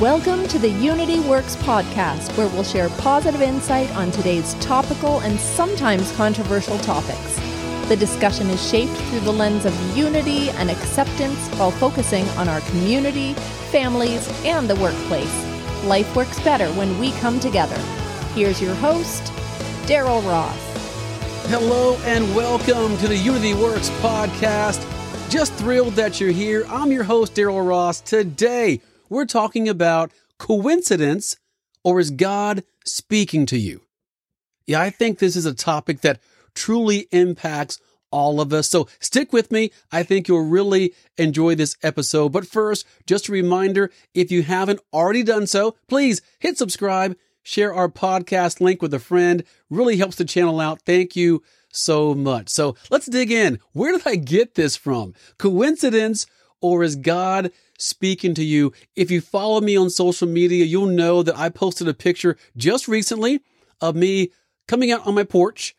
Welcome to the Unity Works podcast, where we'll share positive insight on today's topical and sometimes controversial topics. The discussion is shaped through the lens of unity and acceptance while focusing on our community, families, and the workplace. Life works better when we come together. Here's your host, Daryl Ross. Hello and welcome to the Unity Works podcast. Just thrilled that you're here. I'm your host, Daryl Ross. Today, we're talking about coincidence or is God speaking to you? Yeah, I think this is a topic that truly impacts all of us. So stick with me. I think you'll really enjoy this episode. But first, just a reminder, if you haven't already done so, please hit subscribe, share our podcast link with a friend. Really helps the channel out. Thank you so much. So let's dig in. Where did I get this from? Coincidence or is God speaking to you? If you follow me on social media, you'll know that I posted a picture just recently of me coming out on my porch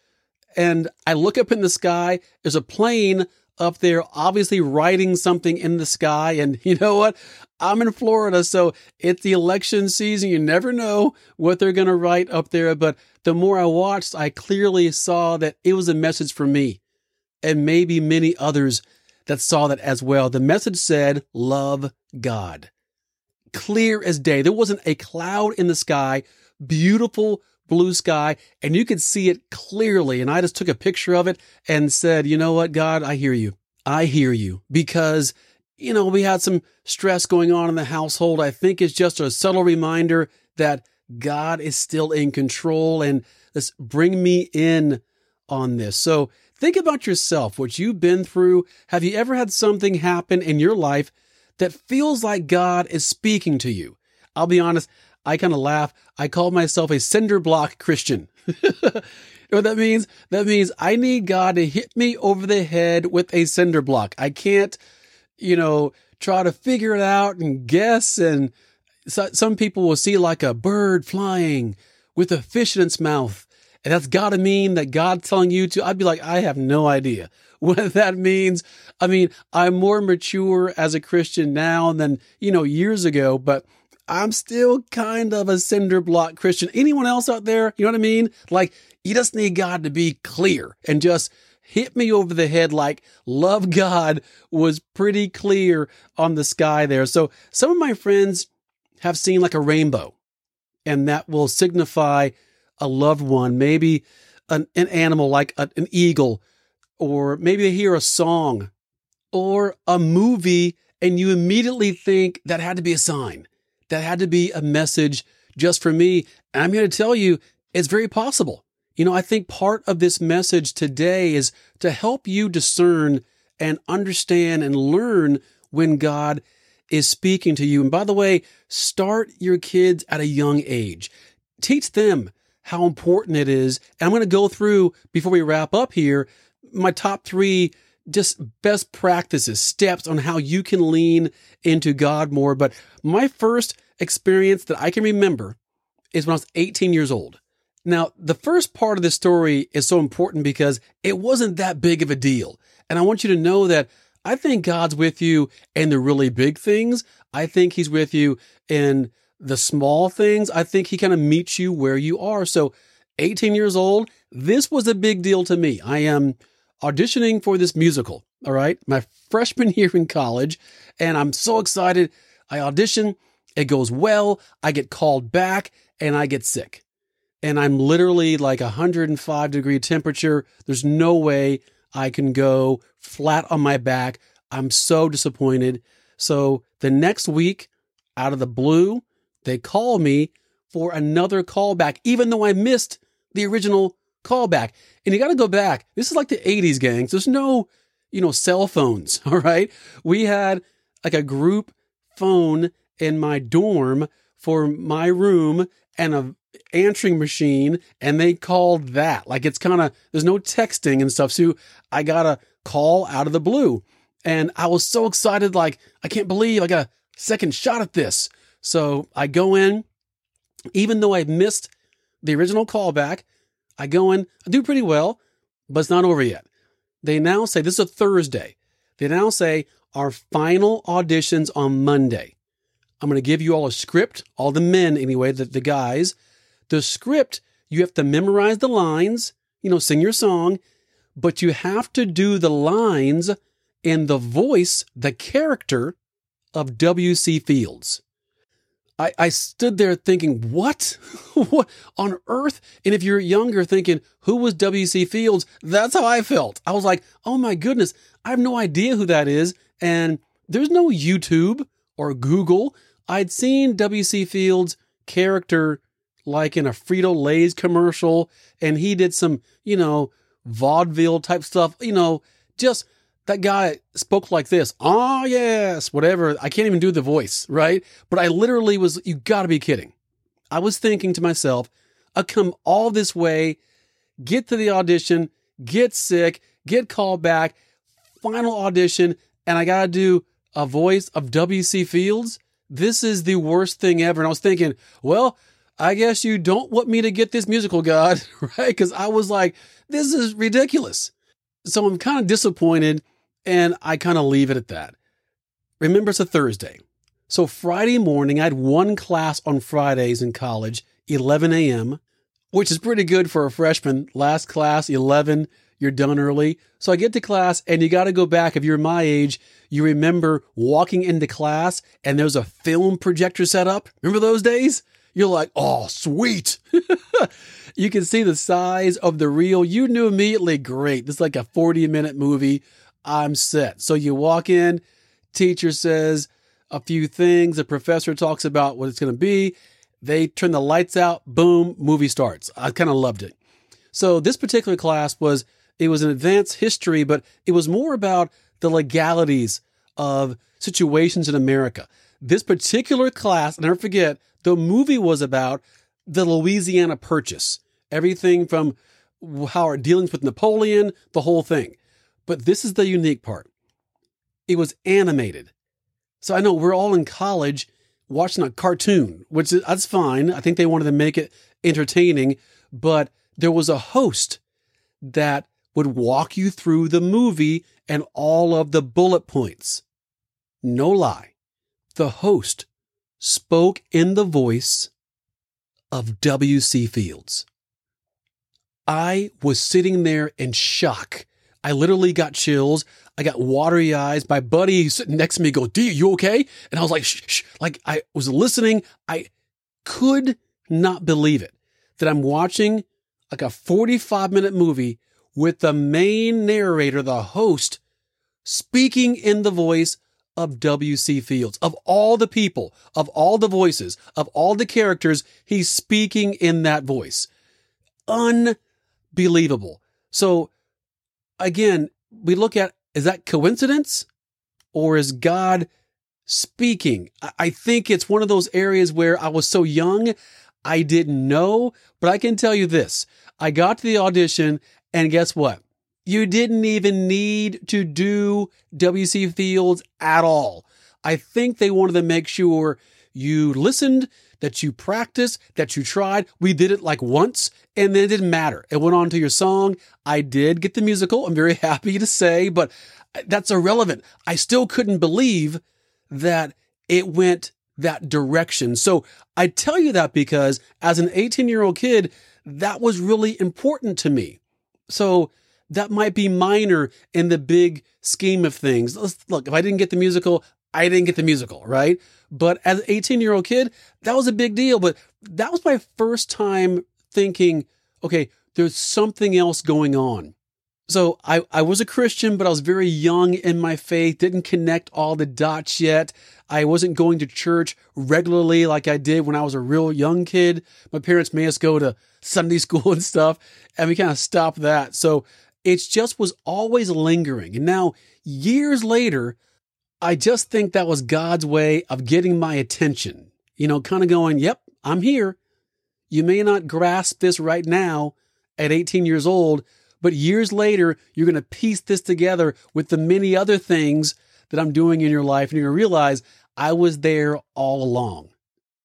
and I look up in the sky. There's a plane up there, obviously writing something in the sky. And you know what? I'm in Florida, so it's the election season. You never know what they're going to write up there. But the more I watched, I clearly saw that it was a message for me and maybe many others that saw that as well. The message said, love God. Clear as day. There wasn't a cloud in the sky, beautiful blue sky, and you could see it clearly. And I just took a picture of it and said, you know what, God, I hear you. I hear you because, you know, we had some stress going on in the household. I think it's just a subtle reminder that God is still in control and let's bring me in on this. So think about yourself, what you've been through. Have you ever had something happen in your life that feels like God is speaking to you? I'll be honest. I kind of laugh. I call myself a cinder block Christian. you know what that means? That means I need God to hit me over the head with a cinder block. I can't, you know, try to figure it out and guess. And so, some people will see like a bird flying with a fish in its mouth. And that's got to mean that God's telling you to. I'd be like, I have no idea what that means. I mean, I'm more mature as a Christian now than, you know, years ago, but I'm still kind of a cinder block Christian. Anyone else out there? You know what I mean? Like, you just need God to be clear and just hit me over the head like love God was pretty clear on the sky there. So some of my friends have seen like a rainbow and that will signify a loved one, maybe an, an animal like a, an eagle, or maybe they hear a song or a movie and you immediately think that had to be a sign that had to be a message just for me. And I'm here to tell you, it's very possible. You know, I think part of this message today is to help you discern and understand and learn when God is speaking to you. And by the way, start your kids at a young age. Teach them how important it is. And I'm going to go through before we wrap up here my top three just best practices, steps on how you can lean into God more. But my first experience that I can remember is when I was 18 years old. Now, the first part of this story is so important because it wasn't that big of a deal. And I want you to know that I think God's with you in the really big things. I think he's with you in the small things. I think he kind of meets you where you are. So 18 years old, this was a big deal to me. I am auditioning for this musical. All right. My freshman year in college. And I'm so excited. I audition. It goes well. I get called back and I get sick. And I'm literally like 105 degree temperature. There's no way I can go flat on my back. I'm so disappointed. So the next week, out of the blue, they call me for another callback, even though I missed the original callback. And you got to go back. This is like the 80s, gangs. There's no, you know, cell phones. All right. We had like a group phone in my dorm for my room and a answering machine and they called that. Like it's kind of, there's no texting and stuff. So I got a call out of the blue and I was so excited. Like, I can't believe I got a second shot at this. So I go in, even though I missed the original callback, I go in, I do pretty well, but it's not over yet. They now say, this is a Thursday. They now say our final auditions on Monday. I'm going to give you all a script, all the men anyway, the, the guys. The script, you have to memorize the lines, you know, sing your song, but you have to do the lines in the voice, the character of W.C. Fields. I, I stood there thinking, what? what on earth? And if you're younger thinking, who was W.C. Fields? That's how I felt. I was like, oh my goodness, I have no idea who that is. And there's no YouTube or Google. I'd seen W.C. Fields' character like in a Frito Lay's commercial, and he did some, you know, vaudeville type stuff, you know, just that guy spoke like this. Ah, oh, yes, whatever. I can't even do the voice, right? But I literally was, you gotta be kidding. I was thinking to myself, I come all this way, get to the audition, get sick, get called back, final audition, and I gotta do a voice of W.C. Fields. This is the worst thing ever. And I was thinking, well, I guess you don't want me to get this musical, God, right? Because I was like, this is ridiculous. So I'm kind of disappointed and I kind of leave it at that. Remember, it's a Thursday. So Friday morning, I had one class on Fridays in college, 11 a.m., which is pretty good for a freshman. Last class, 11, you're done early. So I get to class and you got to go back. If you're my age, you remember walking into class and there's a film projector set up. Remember those days? You're like, oh, sweet. you can see the size of the reel. You knew immediately, great. This is like a 40 minute movie. I'm set. So you walk in, teacher says a few things, the professor talks about what it's going to be. They turn the lights out, boom, movie starts. I kind of loved it. So this particular class was it was an advanced history, but it was more about the legalities of situations in America. This particular class, I'll never forget, the movie was about the Louisiana Purchase. Everything from how our dealings with Napoleon, the whole thing. But this is the unique part. It was animated. So I know we're all in college watching a cartoon, which is, that's fine. I think they wanted to make it entertaining, but there was a host that would walk you through the movie and all of the bullet points. No lie. The host spoke in the voice of W.C. Fields. I was sitting there in shock I literally got chills. I got watery eyes. My buddy sitting next to me go, D, you okay? And I was like, shh, shh. Like I was listening. I could not believe it that I'm watching like a 45 minute movie with the main narrator, the host, speaking in the voice of W.C. Fields. Of all the people, of all the voices, of all the characters, he's speaking in that voice. Unbelievable. So again, we look at is that coincidence or is God speaking? I think it's one of those areas where I was so young, I didn't know, but I can tell you this. I got to the audition and guess what? You didn't even need to do WC Fields at all. I think they wanted to make sure you listened, that you practiced, that you tried. We did it like once and then it didn't matter. It went on to your song. I did get the musical. I'm very happy to say, but uh, that's irrelevant. I still couldn't believe that it went that direction. So I tell you that because as an 18 year old kid, that was really important to me. So that might be minor in the big scheme of things. Let's, look, if I didn't get the musical, I didn't get the musical, right? But as an 18 year old kid, that was a big deal. But that was my first time thinking, okay, there's something else going on. So I, I was a Christian, but I was very young in my faith, didn't connect all the dots yet. I wasn't going to church regularly like I did when I was a real young kid. My parents made us go to Sunday school and stuff, and we kind of stopped that. So it just was always lingering. And now, years later, I just think that was God's way of getting my attention. You know, kind of going, yep, I'm here. You may not grasp this right now at 18 years old, but years later, you're going to piece this together with the many other things that I'm doing in your life. And you're going to realize I was there all along.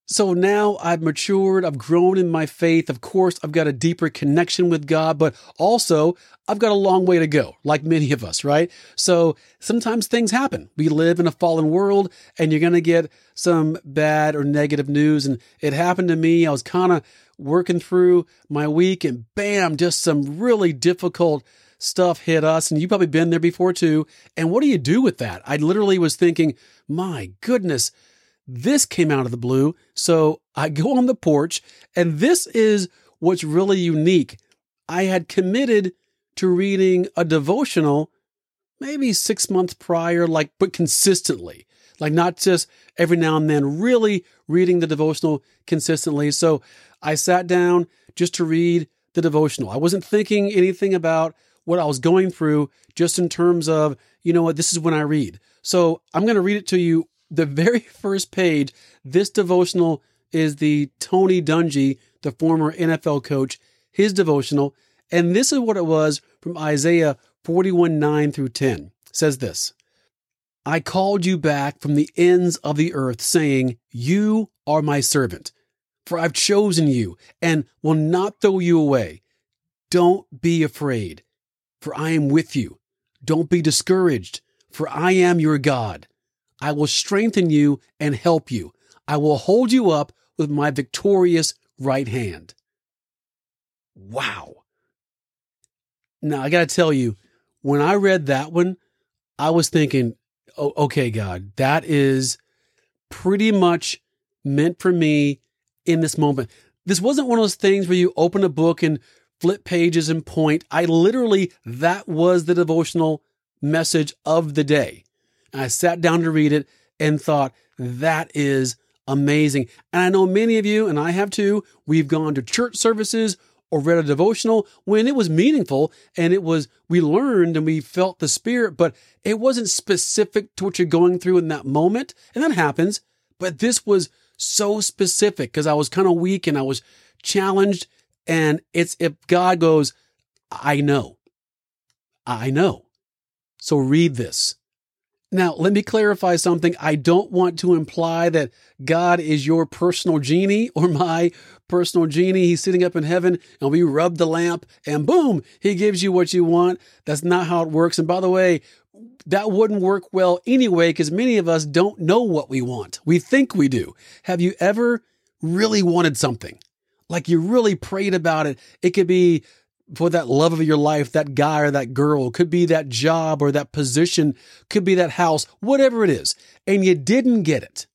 So now I've matured, I've grown in my faith. Of course, I've got a deeper connection with God, but also I've got a long way to go, like many of us, right? So sometimes things happen. We live in a fallen world and you're going to get some bad or negative news. And it happened to me. I was kind of working through my week and bam, just some really difficult stuff hit us. And you've probably been there before too. And what do you do with that? I literally was thinking, my goodness, this came out of the blue. So I go on the porch, and this is what's really unique. I had committed to reading a devotional maybe six months prior, like, but consistently, like not just every now and then, really reading the devotional consistently. So I sat down just to read the devotional. I wasn't thinking anything about what I was going through, just in terms of, you know what, this is when I read. So I'm going to read it to you the very first page, this devotional is the Tony Dungy, the former NFL coach, his devotional. And this is what it was from Isaiah 41 9 through 10. It says this I called you back from the ends of the earth, saying, You are my servant, for I've chosen you and will not throw you away. Don't be afraid, for I am with you. Don't be discouraged, for I am your God. I will strengthen you and help you. I will hold you up with my victorious right hand. Wow. Now, I got to tell you, when I read that one, I was thinking, oh, okay, God, that is pretty much meant for me in this moment. This wasn't one of those things where you open a book and flip pages and point. I literally, that was the devotional message of the day. I sat down to read it and thought, that is amazing. And I know many of you, and I have too, we've gone to church services or read a devotional when it was meaningful and it was, we learned and we felt the spirit, but it wasn't specific to what you're going through in that moment. And that happens. But this was so specific because I was kind of weak and I was challenged. And it's if God goes, I know, I know. So read this. Now, let me clarify something. I don't want to imply that God is your personal genie or my personal genie. He's sitting up in heaven and we rub the lamp and boom, he gives you what you want. That's not how it works. And by the way, that wouldn't work well anyway because many of us don't know what we want. We think we do. Have you ever really wanted something? Like you really prayed about it. It could be for that love of your life, that guy or that girl, could be that job or that position, could be that house, whatever it is, and you didn't get it.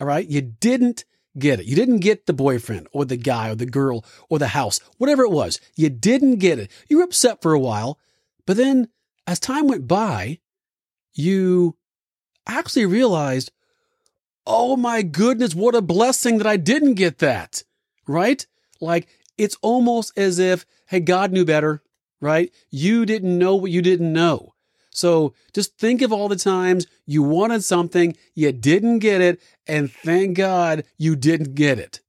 All right. You didn't get it. You didn't get the boyfriend or the guy or the girl or the house, whatever it was. You didn't get it. You were upset for a while, but then as time went by, you actually realized, oh my goodness, what a blessing that I didn't get that. Right? Like it's almost as if, hey, God knew better, right? You didn't know what you didn't know. So just think of all the times you wanted something, you didn't get it, and thank God you didn't get it.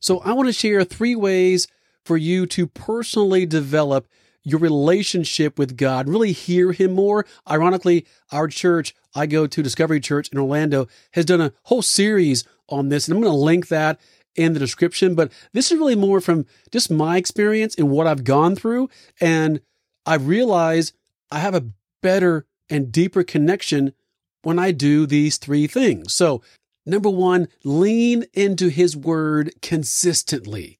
So I want to share three ways for you to personally develop your relationship with God, really hear Him more. Ironically, our church, I go to Discovery Church in Orlando, has done a whole series on this, and I'm going to link that in the description, but this is really more from just my experience and what I've gone through. And I realize I have a better and deeper connection when I do these three things. So, number one, lean into his word consistently.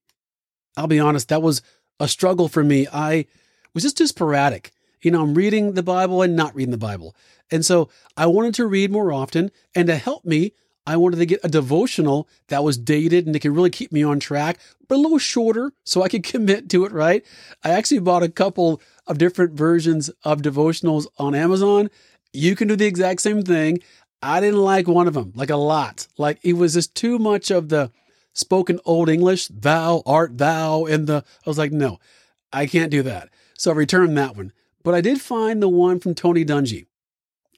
I'll be honest, that was a struggle for me. I was just too sporadic. You know, I'm reading the Bible and not reading the Bible. And so I wanted to read more often. And to help me, I wanted to get a devotional that was dated and it could really keep me on track, but a little shorter so I could commit to it, right? I actually bought a couple of different versions of devotionals on Amazon. You can do the exact same thing. I didn't like one of them, like a lot. Like it was just too much of the spoken old English, thou art thou, and the, I was like, no, I can't do that. So I returned that one. But I did find the one from Tony Dungy.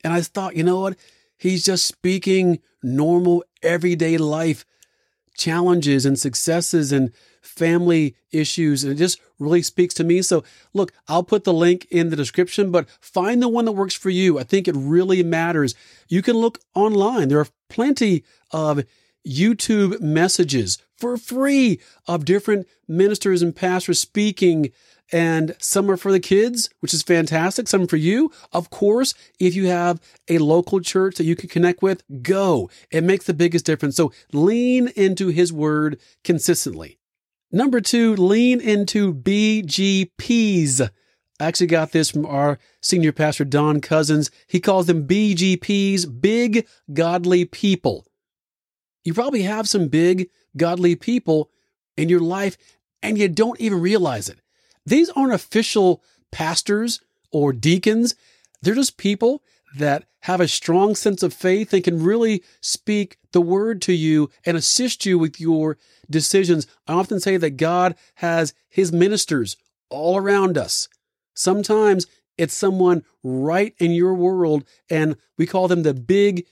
And I thought, you know what? He's just speaking normal, everyday life challenges and successes and family issues. And it just really speaks to me. So, look, I'll put the link in the description, but find the one that works for you. I think it really matters. You can look online. There are plenty of YouTube messages for free of different ministers and pastors speaking. And some are for the kids, which is fantastic. Some for you. Of course, if you have a local church that you can connect with, go. It makes the biggest difference. So lean into his word consistently. Number two, lean into BGPs. I actually got this from our senior pastor, Don Cousins. He calls them BGPs, big godly people. You probably have some big godly people in your life and you don't even realize it. These aren't official pastors or deacons. They're just people that have a strong sense of faith and can really speak the word to you and assist you with your decisions. I often say that God has his ministers all around us. Sometimes it's someone right in your world, and we call them the big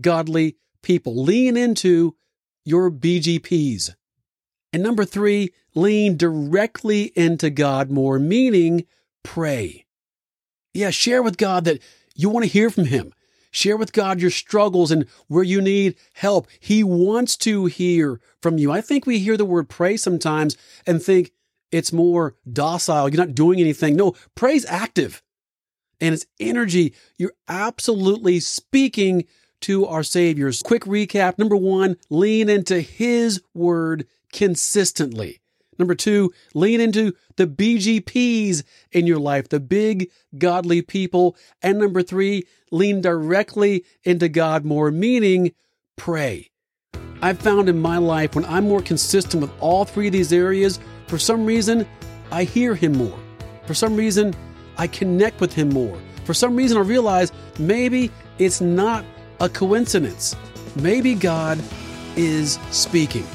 godly people. Lean into your BGPs. And number three, lean directly into God more, meaning pray. Yeah, share with God that you want to hear from Him. Share with God your struggles and where you need help. He wants to hear from you. I think we hear the word pray sometimes and think it's more docile. You're not doing anything. No, pray's active and it's energy. You're absolutely speaking to our Savior's. Quick recap. Number one, lean into His word consistently. Number two, lean into the BGPs in your life, the big godly people. And number three, lean directly into God more, meaning pray. I've found in my life when I'm more consistent with all three of these areas, for some reason, I hear Him more. For some reason, I connect with Him more. For some reason, I realize maybe it's not a coincidence. Maybe God is speaking.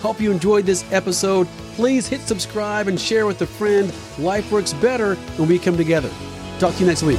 Hope you enjoyed this episode. Please hit subscribe and share with a friend. Life works better when we come together. Talk to you next week.